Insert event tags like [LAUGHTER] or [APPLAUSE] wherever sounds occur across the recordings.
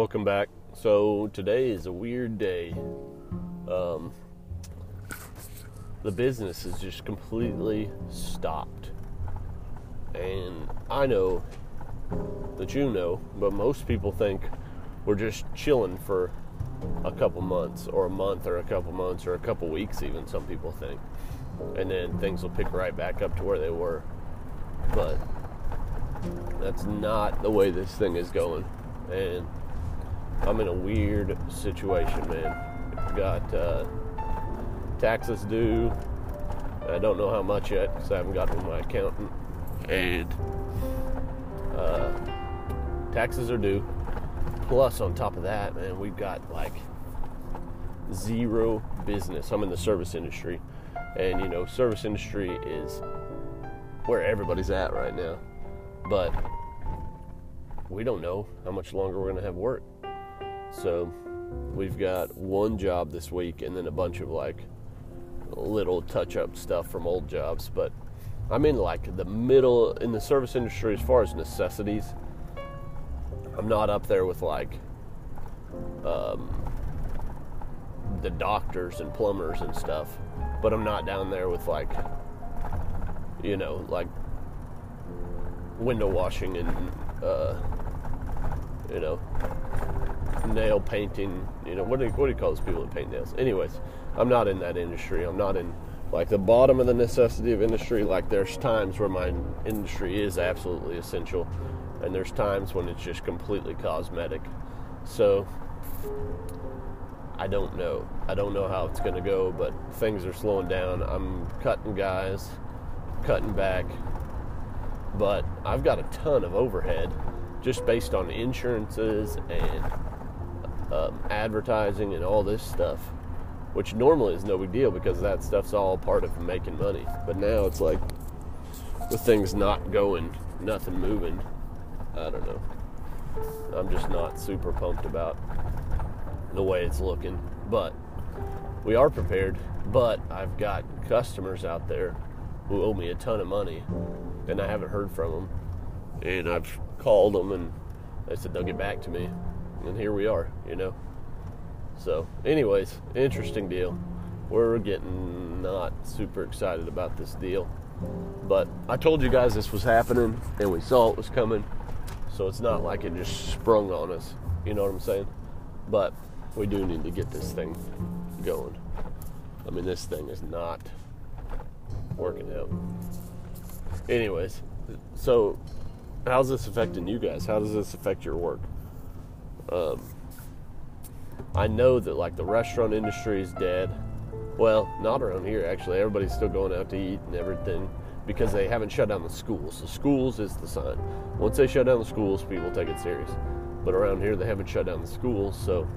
welcome back. So today is a weird day. Um, the business is just completely stopped, and I know that you know, but most people think we're just chilling for a couple months, or a month, or a couple months, or a couple weeks, even. Some people think, and then things will pick right back up to where they were, but that's not the way this thing is going, and I'm in a weird situation, man. I've got uh, taxes due. I don't know how much yet because I haven't gotten with my accountant. And uh, taxes are due. Plus, on top of that, man, we've got like zero business. I'm in the service industry, and you know, service industry is where everybody's at right now. But we don't know how much longer we're going to have work. So we've got one job this week and then a bunch of like little touch up stuff from old jobs. But I'm in like the middle in the service industry as far as necessities. I'm not up there with like um, the doctors and plumbers and stuff, but I'm not down there with like, you know, like window washing and, uh, you know, nail painting. You know, what do you, what do you call those people that paint nails? Anyways, I'm not in that industry. I'm not in like the bottom of the necessity of industry. Like there's times where my industry is absolutely essential, and there's times when it's just completely cosmetic. So I don't know. I don't know how it's going to go, but things are slowing down. I'm cutting guys, cutting back, but I've got a ton of overhead just based on insurances and um, advertising and all this stuff, which normally is no big deal because that stuff's all part of making money. But now it's like with things not going, nothing moving. I don't know. I'm just not super pumped about the way it's looking, but we are prepared. But I've got customers out there who owe me a ton of money, and I haven't heard from them. And I've called them, and they said they'll get back to me and here we are, you know. So, anyways, interesting deal. We're getting not super excited about this deal, but I told you guys this was happening, and we saw it was coming. So it's not like it just sprung on us. You know what I'm saying? But we do need to get this thing going. I mean, this thing is not working out. Anyways, so how's this affecting you guys? How does this affect your work? Um, I know that like the restaurant industry is dead. Well, not around here actually. Everybody's still going out to eat and everything because they haven't shut down the schools. The schools is the sign. Once they shut down the schools, people take it serious. But around here, they haven't shut down the schools, so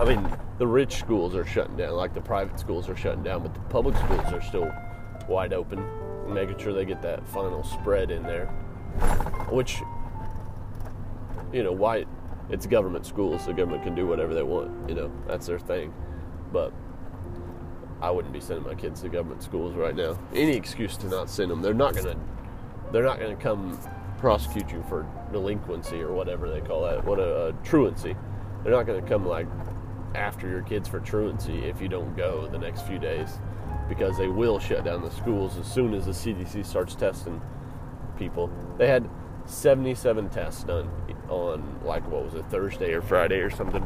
I mean, the rich schools are shutting down, like the private schools are shutting down, but the public schools are still wide open, making sure they get that final spread in there. Which, you know, why it's government schools, so government can do whatever they want. You know, that's their thing. But I wouldn't be sending my kids to government schools right now. Any excuse to not send them. They're not gonna. They're not gonna come prosecute you for delinquency or whatever they call that. What a, a truancy. They're not gonna come like after your kids for truancy if you don't go the next few days because they will shut down the schools as soon as the CDC starts testing people. They had 77 tests done on like what was it Thursday or Friday or something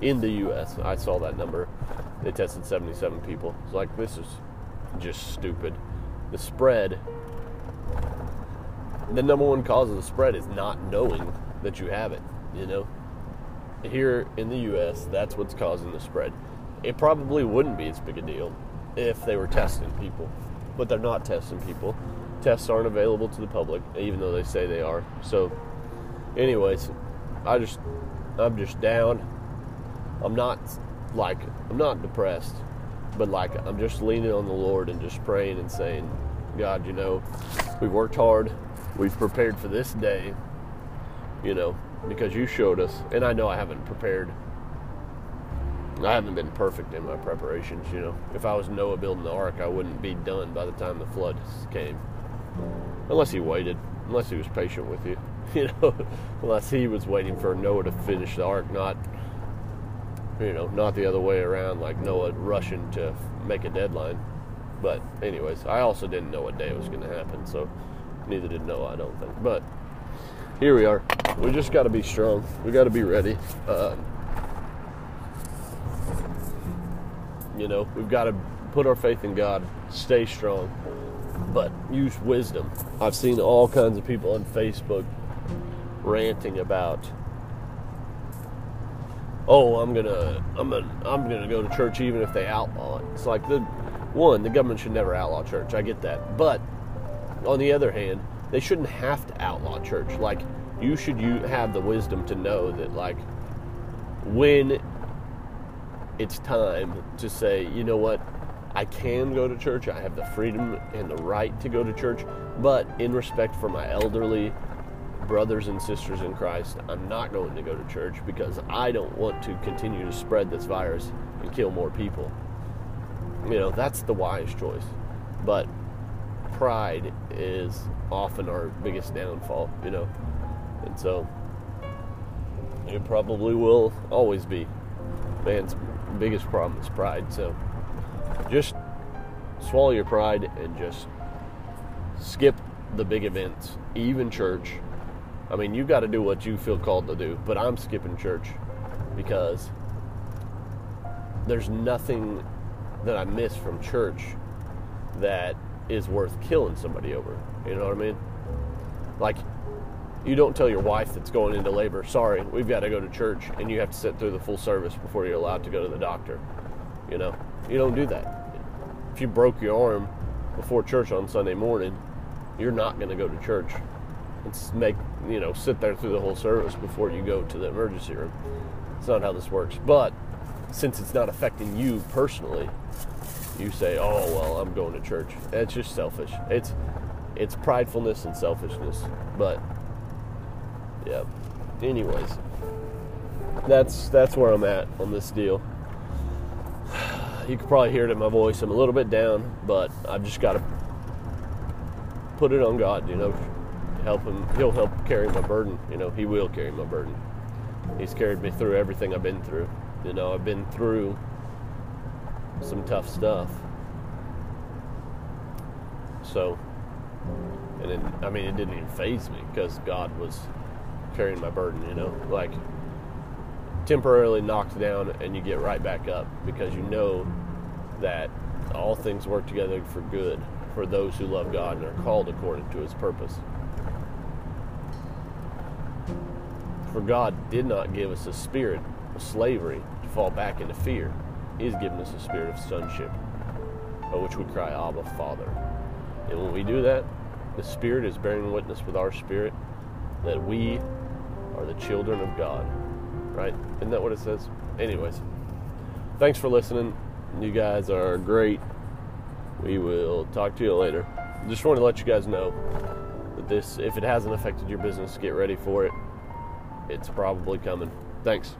in the U.S. I saw that number. They tested 77 people. It's like this is just stupid. The spread. The number one cause of the spread is not knowing that you have it. You know, here in the U.S., that's what's causing the spread. It probably wouldn't be as big a deal if they were testing people, but they're not testing people tests aren't available to the public, even though they say they are. So, anyways, I just, I'm just down. I'm not like, I'm not depressed, but like, I'm just leaning on the Lord and just praying and saying, God, you know, we've worked hard. We've prepared for this day, you know, because you showed us. And I know I haven't prepared. I haven't been perfect in my preparations, you know. If I was Noah building the ark, I wouldn't be done by the time the flood came. Unless he waited, unless he was patient with you. [LAUGHS] you know, unless he was waiting for Noah to finish the ark, not you know, not the other way around, like Noah rushing to make a deadline. But anyways, I also didn't know what day it was going to happen, so neither did Noah, I don't think. But here we are. We just got to be strong. We got to be ready. Um, you know, we've got to put our faith in God, stay strong, but use wisdom. I've seen all kinds of people on Facebook ranting about oh, I'm gonna, I'm gonna, I'm gonna go to church even if they outlaw it. It's like the one, the government should never outlaw church. I get that, but on the other hand, they shouldn't have to outlaw church. Like you should, you have the wisdom to know that like when it's time to say, you know what, I can go to church. I have the freedom and the right to go to church, but in respect for my elderly brothers and sisters in Christ, I'm not going to go to church because I don't want to continue to spread this virus and kill more people. You know, that's the wise choice. But pride is often our biggest downfall, you know. And so it probably will always be man's biggest problem is pride. So just swallow your pride and just skip the big events, even church, I mean, you got to do what you feel called to do, but I'm skipping church because there's nothing that I miss from church that is worth killing somebody over. You know what I mean? Like, you don't tell your wife that's going into labor, sorry, we've got to go to church, and you have to sit through the full service before you're allowed to go to the doctor. You know, you don't do that. If you broke your arm before church on Sunday morning, you're not going to go to church and make you know sit there through the whole service before you go to the emergency room. It's not how this works. But since it's not affecting you personally, you say, "Oh well, I'm going to church." It's just selfish. It's it's pridefulness and selfishness. But yeah. Anyways, that's that's where I'm at on this deal. You can probably hear it in my voice. I'm a little bit down, but I've just got to put it on God, you know, help him. He'll help carry my burden. You know, he will carry my burden. He's carried me through everything I've been through. You know, I've been through some tough stuff. So, and it, I mean, it didn't even faze me because God was carrying my burden. You know, like temporarily knocked down and you get right back up because you know that all things work together for good for those who love God and are called according to His purpose. For God did not give us a spirit of slavery to fall back into fear. He has given us a spirit of sonship, by which we cry, Abba, Father. And when we do that, the Spirit is bearing witness with our spirit that we are the children of God. Right? Isn't that what it says? Anyways, thanks for listening. You guys are great. We will talk to you later. Just want to let you guys know that this, if it hasn't affected your business, get ready for it. It's probably coming. Thanks.